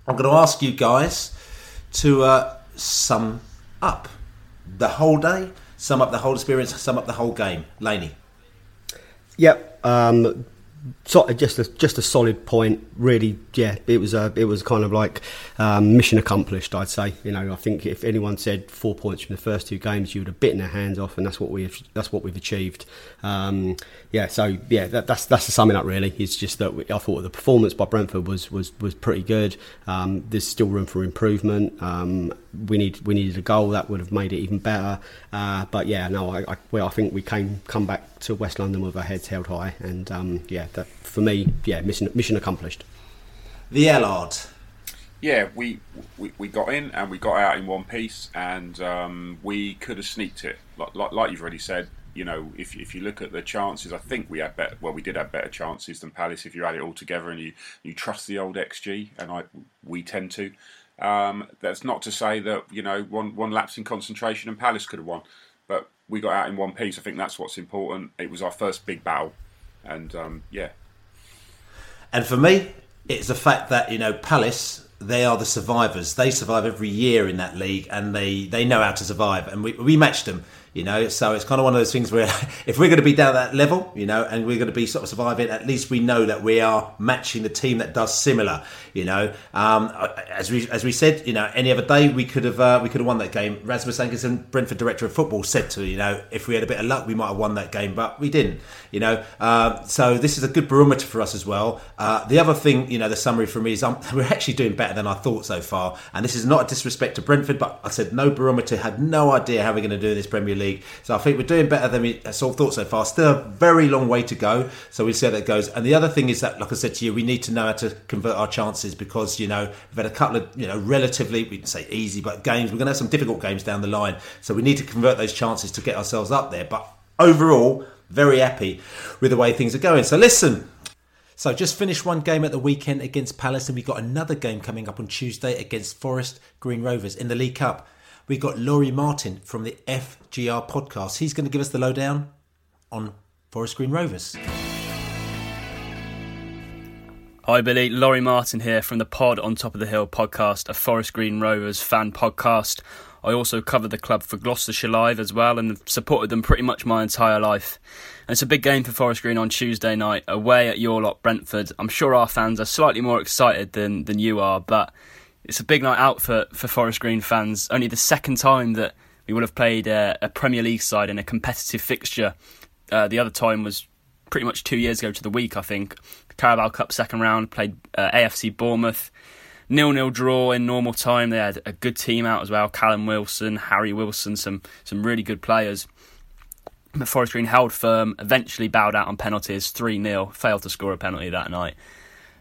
I'm going to ask you guys to uh, sum up the whole day, sum up the whole experience, sum up the whole game. Laney. Yep. Um, so just a just a solid point. Really, yeah, it was a it was kind of like um, mission accomplished. I'd say. You know, I think if anyone said four points from the first two games, you would have bitten their hands off, and that's what we that's what we've achieved. Um, yeah, so yeah, that, that's that's the summing up. Really, it's just that we, I thought the performance by Brentford was was was pretty good. Um, there's still room for improvement. Um, we need we needed a goal that would have made it even better. Uh, but yeah, no, I, I, well, I think we came come back to West London with our heads held high, and um, yeah, that, for me, yeah, mission mission accomplished. The Allard. Yeah, we, we we got in and we got out in one piece, and um, we could have sneaked it. Like, like, like you've already said, you know, if if you look at the chances, I think we had better. Well, we did have better chances than Palace if you add it all together and you, you trust the old XG, and I we tend to. Um, that's not to say that you know one one lapse in concentration and Palace could have won, but we got out in one piece. I think that's what's important. It was our first big battle, and um, yeah. And for me, it's the fact that you know Palace they are the survivors. They survive every year in that league, and they they know how to survive. And we we matched them you know. So it's kind of one of those things where if we're going to be down that level, you know, and we're going to be sort of surviving, at least we know that we are matching the team that does similar, you know. Um, as we as we said, you know, any other day we could have uh, we could have won that game. Rasmus Ankersen, Brentford director of football, said to you know if we had a bit of luck, we might have won that game, but we didn't, you know. Uh, so this is a good barometer for us as well. Uh, the other thing, you know, the summary for me is we're actually doing better than I thought so far, and this is not a disrespect to Brentford, but I said no barometer had no idea how we're going to do in this Premier League league. So I think we're doing better than we uh, sort of thought so far. Still a very long way to go. So we'll see how that goes. And the other thing is that, like I said to you, we need to know how to convert our chances because, you know, we've had a couple of, you know, relatively, we can say easy, but games, we're going to have some difficult games down the line. So we need to convert those chances to get ourselves up there. But overall, very happy with the way things are going. So listen, so just finished one game at the weekend against Palace, and we've got another game coming up on Tuesday against Forest Green Rovers in the League Cup we've got Laurie Martin from the FGR podcast. He's going to give us the lowdown on Forest Green Rovers. Hi Billy, Laurie Martin here from the Pod on Top of the Hill podcast, a Forest Green Rovers fan podcast. I also covered the club for Gloucestershire Live as well and supported them pretty much my entire life. And it's a big game for Forest Green on Tuesday night, away at your lot Brentford. I'm sure our fans are slightly more excited than, than you are, but it's a big night out for, for Forest Green fans. Only the second time that we would have played a, a Premier League side in a competitive fixture. Uh, the other time was pretty much two years ago to the week, I think. Carabao Cup second round, played uh, AFC Bournemouth. Nil nil draw in normal time. They had a good team out as well. Callum Wilson, Harry Wilson, some some really good players. But Forest Green held firm, eventually bowed out on penalties, 3 0, failed to score a penalty that night.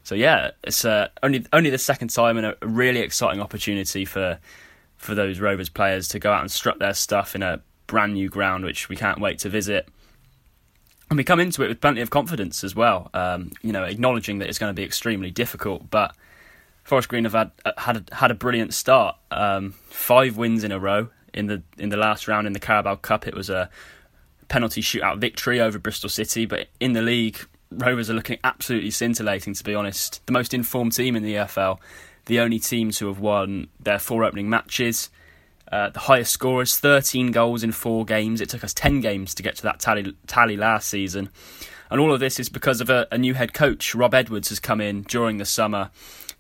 So yeah, it's uh, only only the second time and a really exciting opportunity for for those Rovers players to go out and strut their stuff in a brand new ground, which we can't wait to visit. And we come into it with plenty of confidence as well. Um, you know, acknowledging that it's going to be extremely difficult, but Forest Green have had had had a brilliant start. Um, five wins in a row in the in the last round in the Carabao Cup. It was a penalty shootout victory over Bristol City, but in the league, Rovers are looking absolutely scintillating. To be honest, the most informed team in the EFL, the only teams who have won their four opening matches. Uh, the highest scorers, 13 goals in four games. It took us 10 games to get to that tally, tally last season. And all of this is because of a, a new head coach. Rob Edwards has come in during the summer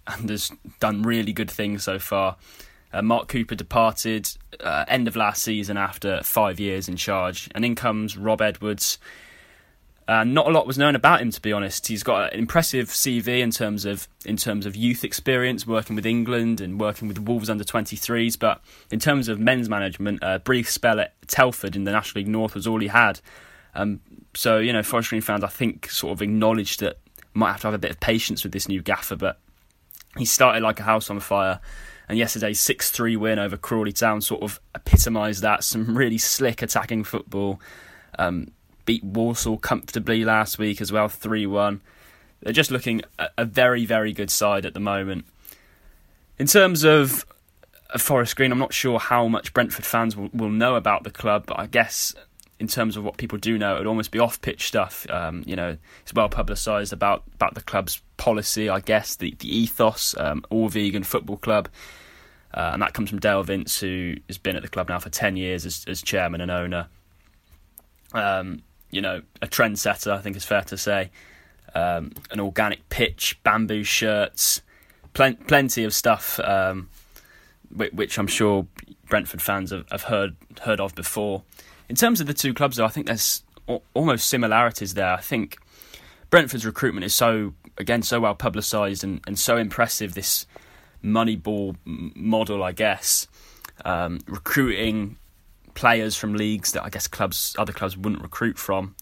and has done really good things so far. Uh, Mark Cooper departed uh, end of last season after five years in charge, and in comes Rob Edwards. Uh, not a lot was known about him, to be honest. He's got an impressive CV in terms of in terms of youth experience, working with England and working with Wolves under 23s. But in terms of men's management, a brief spell at Telford in the National League North was all he had. Um, so you know, Forest Green fans, I think, sort of acknowledged that might have to have a bit of patience with this new gaffer, but he started like a house on fire. And yesterday's 6 3 win over Crawley Town sort of epitomised that. Some really slick attacking football. Um, beat Walsall comfortably last week as well, 3 1. They're just looking a very, very good side at the moment. In terms of Forest Green, I'm not sure how much Brentford fans will, will know about the club, but I guess in terms of what people do know, it would almost be off pitch stuff. Um, you know, it's well publicised about, about the club's policy, I guess, the, the ethos, um, all vegan football club. Uh, and that comes from Dale Vince, who has been at the club now for 10 years as, as chairman and owner. Um, you know, a trendsetter, I think it's fair to say. Um, an organic pitch, bamboo shirts, plen- plenty of stuff, um, which, which, I'm sure Brentford fans have, have heard heard of before. In terms of the two clubs, though, I think there's almost similarities there. I think Brentford's recruitment is so again so well publicised and, and so impressive. This Moneyball model, I guess, um, recruiting players from leagues that I guess clubs other clubs wouldn't recruit from,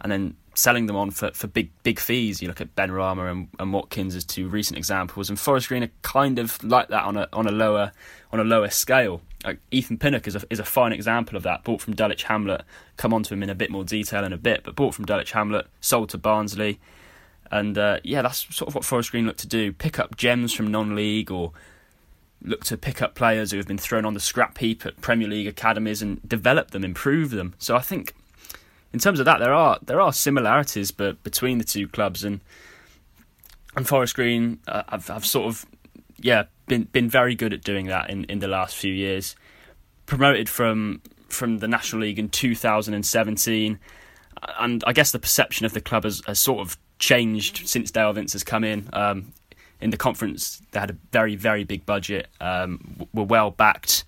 and then selling them on for, for big big fees. You look at Benrahma and, and Watkins as two recent examples, and Forest Green are kind of like that on a on a lower on a lower scale. Like Ethan Pinnock is a is a fine example of that. Bought from Dulwich Hamlet. Come on to him in a bit more detail in a bit, but bought from Dulwich Hamlet, sold to Barnsley, and uh, yeah, that's sort of what Forest Green look to do: pick up gems from non-league or look to pick up players who have been thrown on the scrap heap at Premier League academies and develop them, improve them. So I think in terms of that, there are there are similarities, but between the two clubs and and Forest Green, uh, I've I've sort of yeah been been very good at doing that in, in the last few years. Promoted from from the National League in 2017, and I guess the perception of the club has, has sort of changed since Dale Vince has come in. Um, in the conference, they had a very very big budget, um, were well backed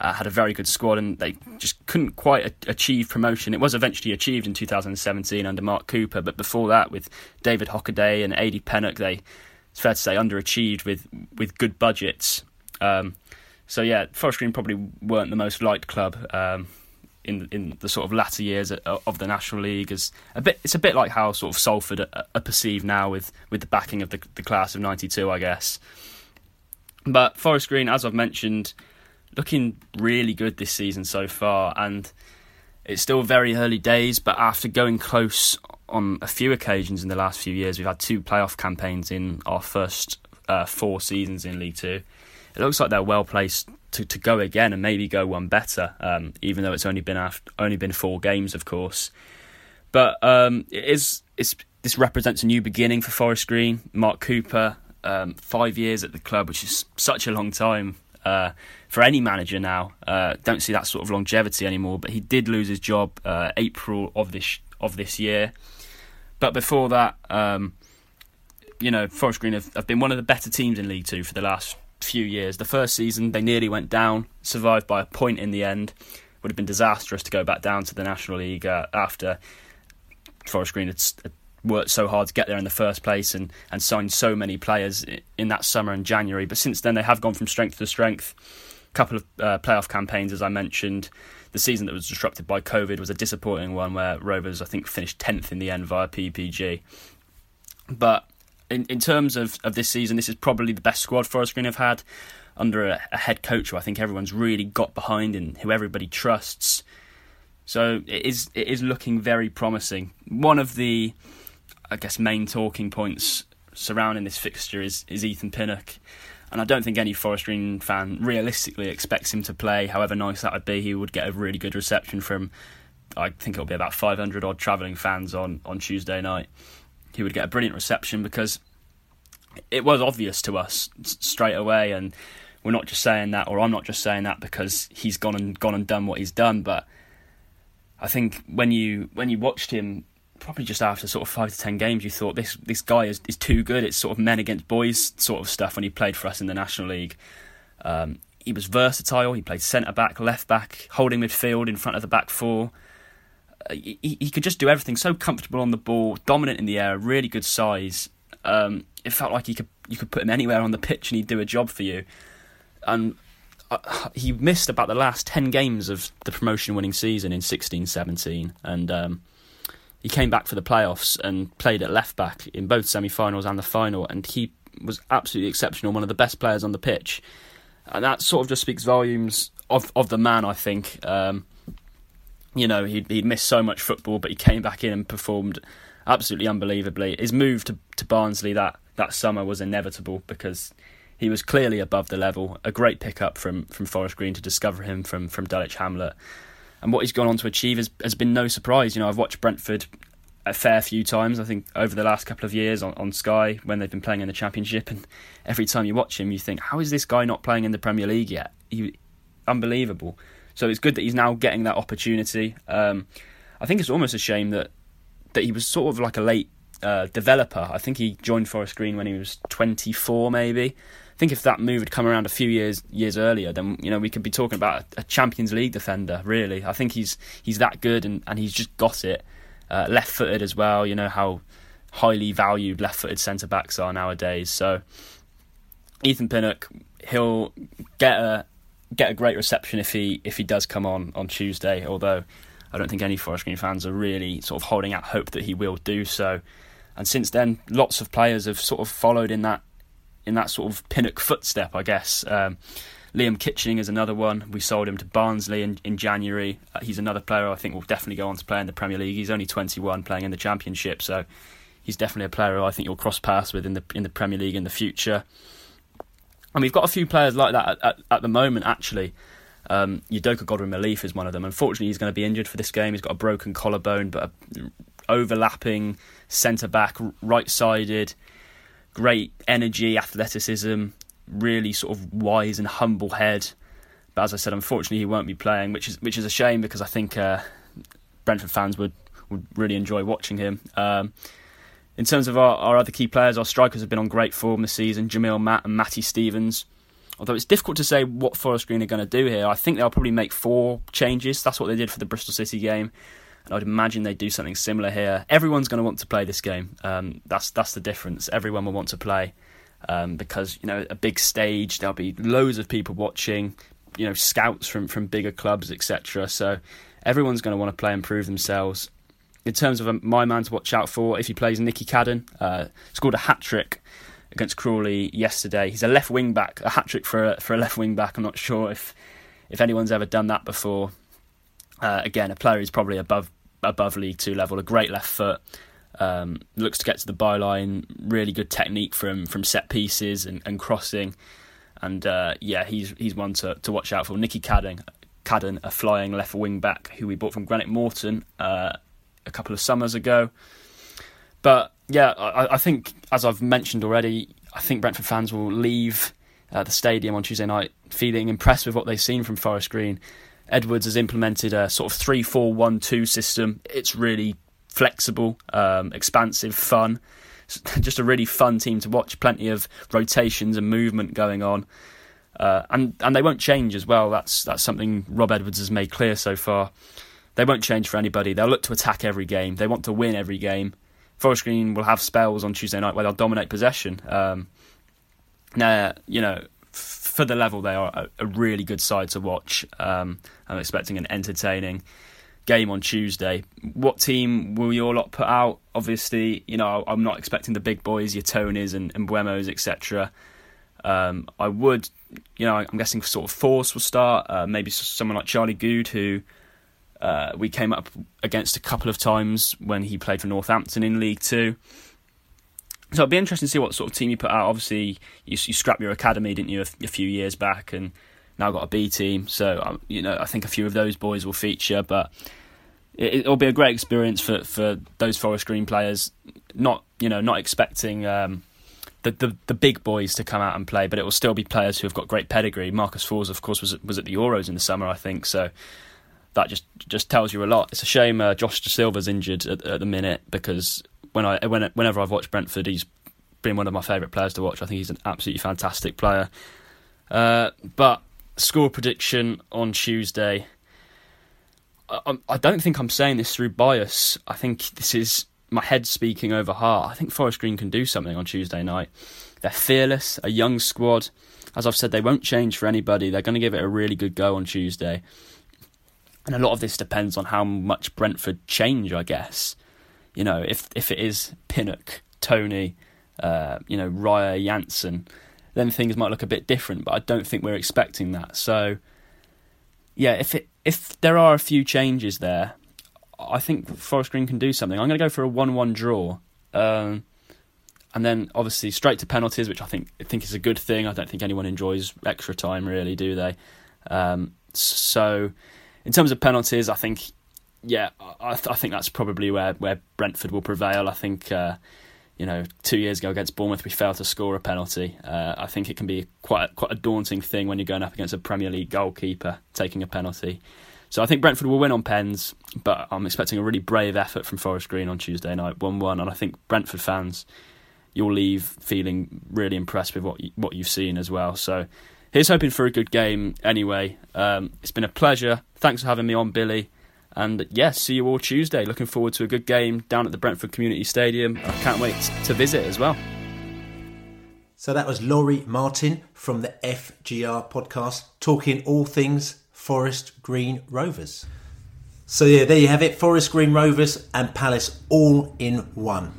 uh, had a very good squad, and they just couldn't quite achieve promotion. It was eventually achieved in 2017 under Mark Cooper, but before that, with David Hockaday and Adi Pennock, they it's fair to say underachieved with with good budgets. Um, so yeah, Forest Green probably weren't the most liked club um, in in the sort of latter years of the National League. As a bit, it's a bit like how sort of Salford are, are perceived now with with the backing of the, the class of '92, I guess. But Forest Green, as I've mentioned, looking really good this season so far, and it's still very early days. But after going close on a few occasions in the last few years, we've had two playoff campaigns in our first uh, four seasons in League Two. It looks like they're well placed to, to go again and maybe go one better, um, even though it's only been after, only been four games, of course. But um, it is it's, this represents a new beginning for Forest Green. Mark Cooper, um, five years at the club, which is such a long time uh, for any manager now. Uh, don't see that sort of longevity anymore. But he did lose his job uh, April of this of this year. But before that, um, you know, Forest Green have, have, been one of the better teams in League Two for the last few years. The first season they nearly went down, survived by a point in the end. Would have been disastrous to go back down to the National League uh, after Forest Green had, had worked so hard to get there in the first place and, and signed so many players in that summer and January. But since then, they have gone from strength to strength. A couple of uh, playoff campaigns, as I mentioned. The season that was disrupted by COVID was a disappointing one where Rovers, I think, finished 10th in the end via PPG. But in, in terms of, of this season, this is probably the best squad Forest Green have had under a, a head coach who I think everyone's really got behind and who everybody trusts. So it is it is looking very promising. One of the, I guess, main talking points surrounding this fixture is, is Ethan Pinnock. And I don't think any Forest Green fan realistically expects him to play. However nice that would be, he would get a really good reception from. I think it'll be about 500 odd travelling fans on, on Tuesday night. He would get a brilliant reception because it was obvious to us straight away, and we're not just saying that, or I'm not just saying that because he's gone and gone and done what he's done. But I think when you when you watched him probably just after sort of five to ten games, you thought this this guy is, is too good. It's sort of men against boys sort of stuff when he played for us in the National League. Um, he was versatile. He played centre back, left back, holding midfield in front of the back four. He, he, could just do everything. So comfortable on the ball, dominant in the air, really good size. Um, it felt like you could you could put him anywhere on the pitch and he'd do a job for you. And uh, he missed about the last ten games of the promotion-winning season in 16-17, and um, he came back for the playoffs and played at left back in both semi-finals and the final, and he was absolutely exceptional, one of the best players on the pitch, and that sort of just speaks volumes of of the man. I think. Um, you know, he'd, he'd missed so much football, but he came back in and performed absolutely unbelievably. His move to, to Barnsley that, that summer was inevitable because he was clearly above the level. A great pickup from, from Forest Green to discover him from, from Dulwich Hamlet and what he's gone on to achieve has, has been no surprise. You know, I've watched Brentford a fair few times, I think, over the last couple of years on, on Sky when they've been playing in the Championship, and every time you watch him, you think, how is this guy not playing in the Premier League yet? He, unbelievable. So it's good that he's now getting that opportunity. Um, I think it's almost a shame that that he was sort of like a late uh, developer. I think he joined Forest Green when he was 24, maybe I think if that move had come around a few years years earlier, then you know we could be talking about a, Champions League defender. Really, I think he's he's that good, and, and he's just got it. Uh, left-footed as well. You know how highly valued left-footed centre backs are nowadays. So Ethan Pinnock, he'll get a get a great reception if he if he does come on on Tuesday. Although I don't think any Forest Green fans are really sort of holding out hope that he will do so. And since then, lots of players have sort of followed in that in that sort of Pinnock footstep, I guess. Um, Liam Kitching is another one. We sold him to Barnsley in, in January. Uh, he's another player I think will definitely go on to play in the Premier League. He's only 21, playing in the Championship, so he's definitely a player I think you'll cross paths with in the in the Premier League in the future. And we've got a few players like that at, at, at the moment, actually. Um, Udoka Godwin-Malife is one of them. Unfortunately, he's going to be injured for this game. He's got a broken collarbone, but a overlapping centre back, right sided great energy, athleticism, really sort of wise and humble head. But as I said, unfortunately, he won't be playing, which is which is a shame because I think uh, Brentford fans would would really enjoy watching him. Um, in terms of our, our other key players, our strikers have been on great form this season. Jamille Matt and Matty Stevens. Although it's difficult to say what Forest Green are going to do here, I think they'll probably make four changes. That's what they did for the Bristol City game. And I'd imagine they do something similar here. Everyone's going to want to play this game. Um, that's that's the difference. Everyone will want to play um, because you know a big stage. There'll be loads of people watching. You know, scouts from from bigger clubs, etc. So everyone's going to want to play and prove themselves. In terms of my man to watch out for, if he plays Nicky Cadden, uh, scored a hat trick against Crawley yesterday. He's a left wing back, a hat trick for a, for a left wing back. I'm not sure if if anyone's ever done that before. Uh, again, a player who's probably above above League Two level. A great left foot. Um, looks to get to the byline. Really good technique from from set pieces and, and crossing. And uh, yeah, he's he's one to, to watch out for. Nicky Cadden, Cadden, a flying left wing back who we bought from Greenock Morton uh, a couple of summers ago. But yeah, I, I, think as I've mentioned already, I think Brentford fans will leave uh, the stadium on Tuesday night feeling impressed with what they've seen from Forest Green. Edwards has implemented a sort of 3 4 1 2 system. It's really flexible, um, expansive, fun. Just a really fun team to watch. Plenty of rotations and movement going on. Uh, and and they won't change as well. That's that's something Rob Edwards has made clear so far. They won't change for anybody. They'll look to attack every game. They want to win every game. Forest Green will have spells on Tuesday night where they'll dominate possession. Um, now, you know, for the level they are a, a really good side to watch. Um, I'm expecting an entertaining game on Tuesday. What team will your lot put out? Obviously, you know I'm not expecting the big boys, your Toneys and, and Mbeumos, etc. Um, I would, you know, I'm guessing sort of Forss will start. Uh, maybe someone like Charlie Goode, who uh, we came up against a couple of times when he played for Northampton in League Two. So it'd be interesting to see what sort of team you put out. Obviously, you, you scrapped your academy, didn't you, a, a, few years back, and now got a B team. So um, you know, I think a few of those boys will feature, but it, will be a great experience for, for those Forest Green players. Not you know, not expecting. Um, the, the, the big boys to come out and play, but it will still be players who have got great pedigree. Marcus Forss, of course, was was at the Euros in the summer, I think. So that just just tells you a lot. It's a shame uh, Josh Dasilva's injured at, at, the minute because when I when, whenever I've watched Brentford, he's been one of my favourite players to watch. I think he's an absolutely fantastic player. Uh, but score prediction on Tuesday. I, I don't think I'm saying this through bias. I think this is my head speaking over heart. I think Forest Green can do something on Tuesday night. They're fearless, a young squad. As I've said, they won't change for anybody. They're going to give it a really good go on Tuesday. And a lot of this depends on how much Brentford change, I guess. You know, if if it is Pinnock, Toney, uh, you know, Raya Jensen, then things might look a bit different. But I don't think we're expecting that. So, yeah, if it if there are a few changes there, I think Forest Green can do something. I'm going to go for a one-one draw. Um, and then obviously straight to penalties, which I think I think is a good thing. I don't think anyone enjoys extra time, really, do they? Um, so, in terms of penalties, I think, yeah, I, th- I, think that's probably where, where Brentford will prevail. I think, uh, you know, two years ago against Bournemouth, we failed to score a penalty. Uh, I think it can be quite quite a daunting thing when you're going up against a Premier League goalkeeper taking a penalty. So I think Brentford will win on pens, but I'm expecting a really brave effort from Forest Green on Tuesday night, one-one, and I think Brentford fans, you'll leave feeling really impressed with what you, what you've seen as well. So here's hoping for a good game. Anyway, um, it's been a pleasure. Thanks for having me on, Billy. And yes, yeah, see you all Tuesday. Looking forward to a good game down at the Brentford Community Stadium. I can't wait to visit as well. So that was Laurie Martin from the FGR podcast talking all things Forest Green Rovers. So yeah, there you have it. Forest Green Rovers and Palace all in one.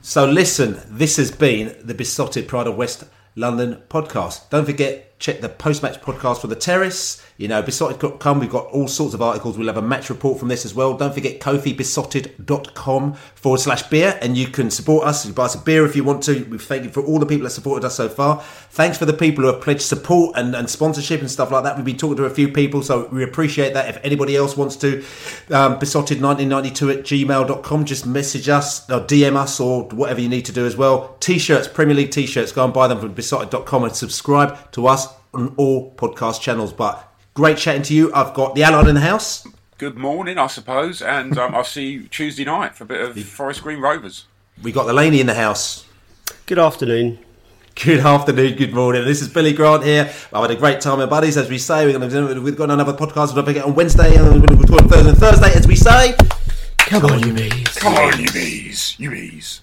So listen, this has been the Beesotted Pride of West London podcast. Don't forget, check the post-match podcast for the Terrace. You know, Beesotted.com, we've got all sorts of articles. We'll have a match report from this as well. Don't forget kofibeesotted.com forward slash beer, and you can support us. You buy us a beer if you want to. We thank you for all the people that supported us so far. Thanks for the people who have pledged support and, and sponsorship and stuff like that. We've been talking to a few people, so we appreciate that. If anybody else wants to, um, beesotted1992 at gmail.com, just message us or DM us or whatever you need to do as well. T-shirts, Premier League T-shirts, go and buy them from beesotted.com and subscribe to us on all podcast channels. But Great chatting to you. I've got the Allard in the house. Good morning, I suppose, and um, I'll see you Tuesday night for a bit of Forest Green Rovers. We got the Laney in the house. Good afternoon. Good afternoon, good morning. This is Billy Grant here. I've had a great time with buddies, as we say. We're going to, we've got another podcast. We'll get on Wednesday and we're going to record Thursday and Thursday, as we say. Come on, you bees. Come on, you bees. You bees.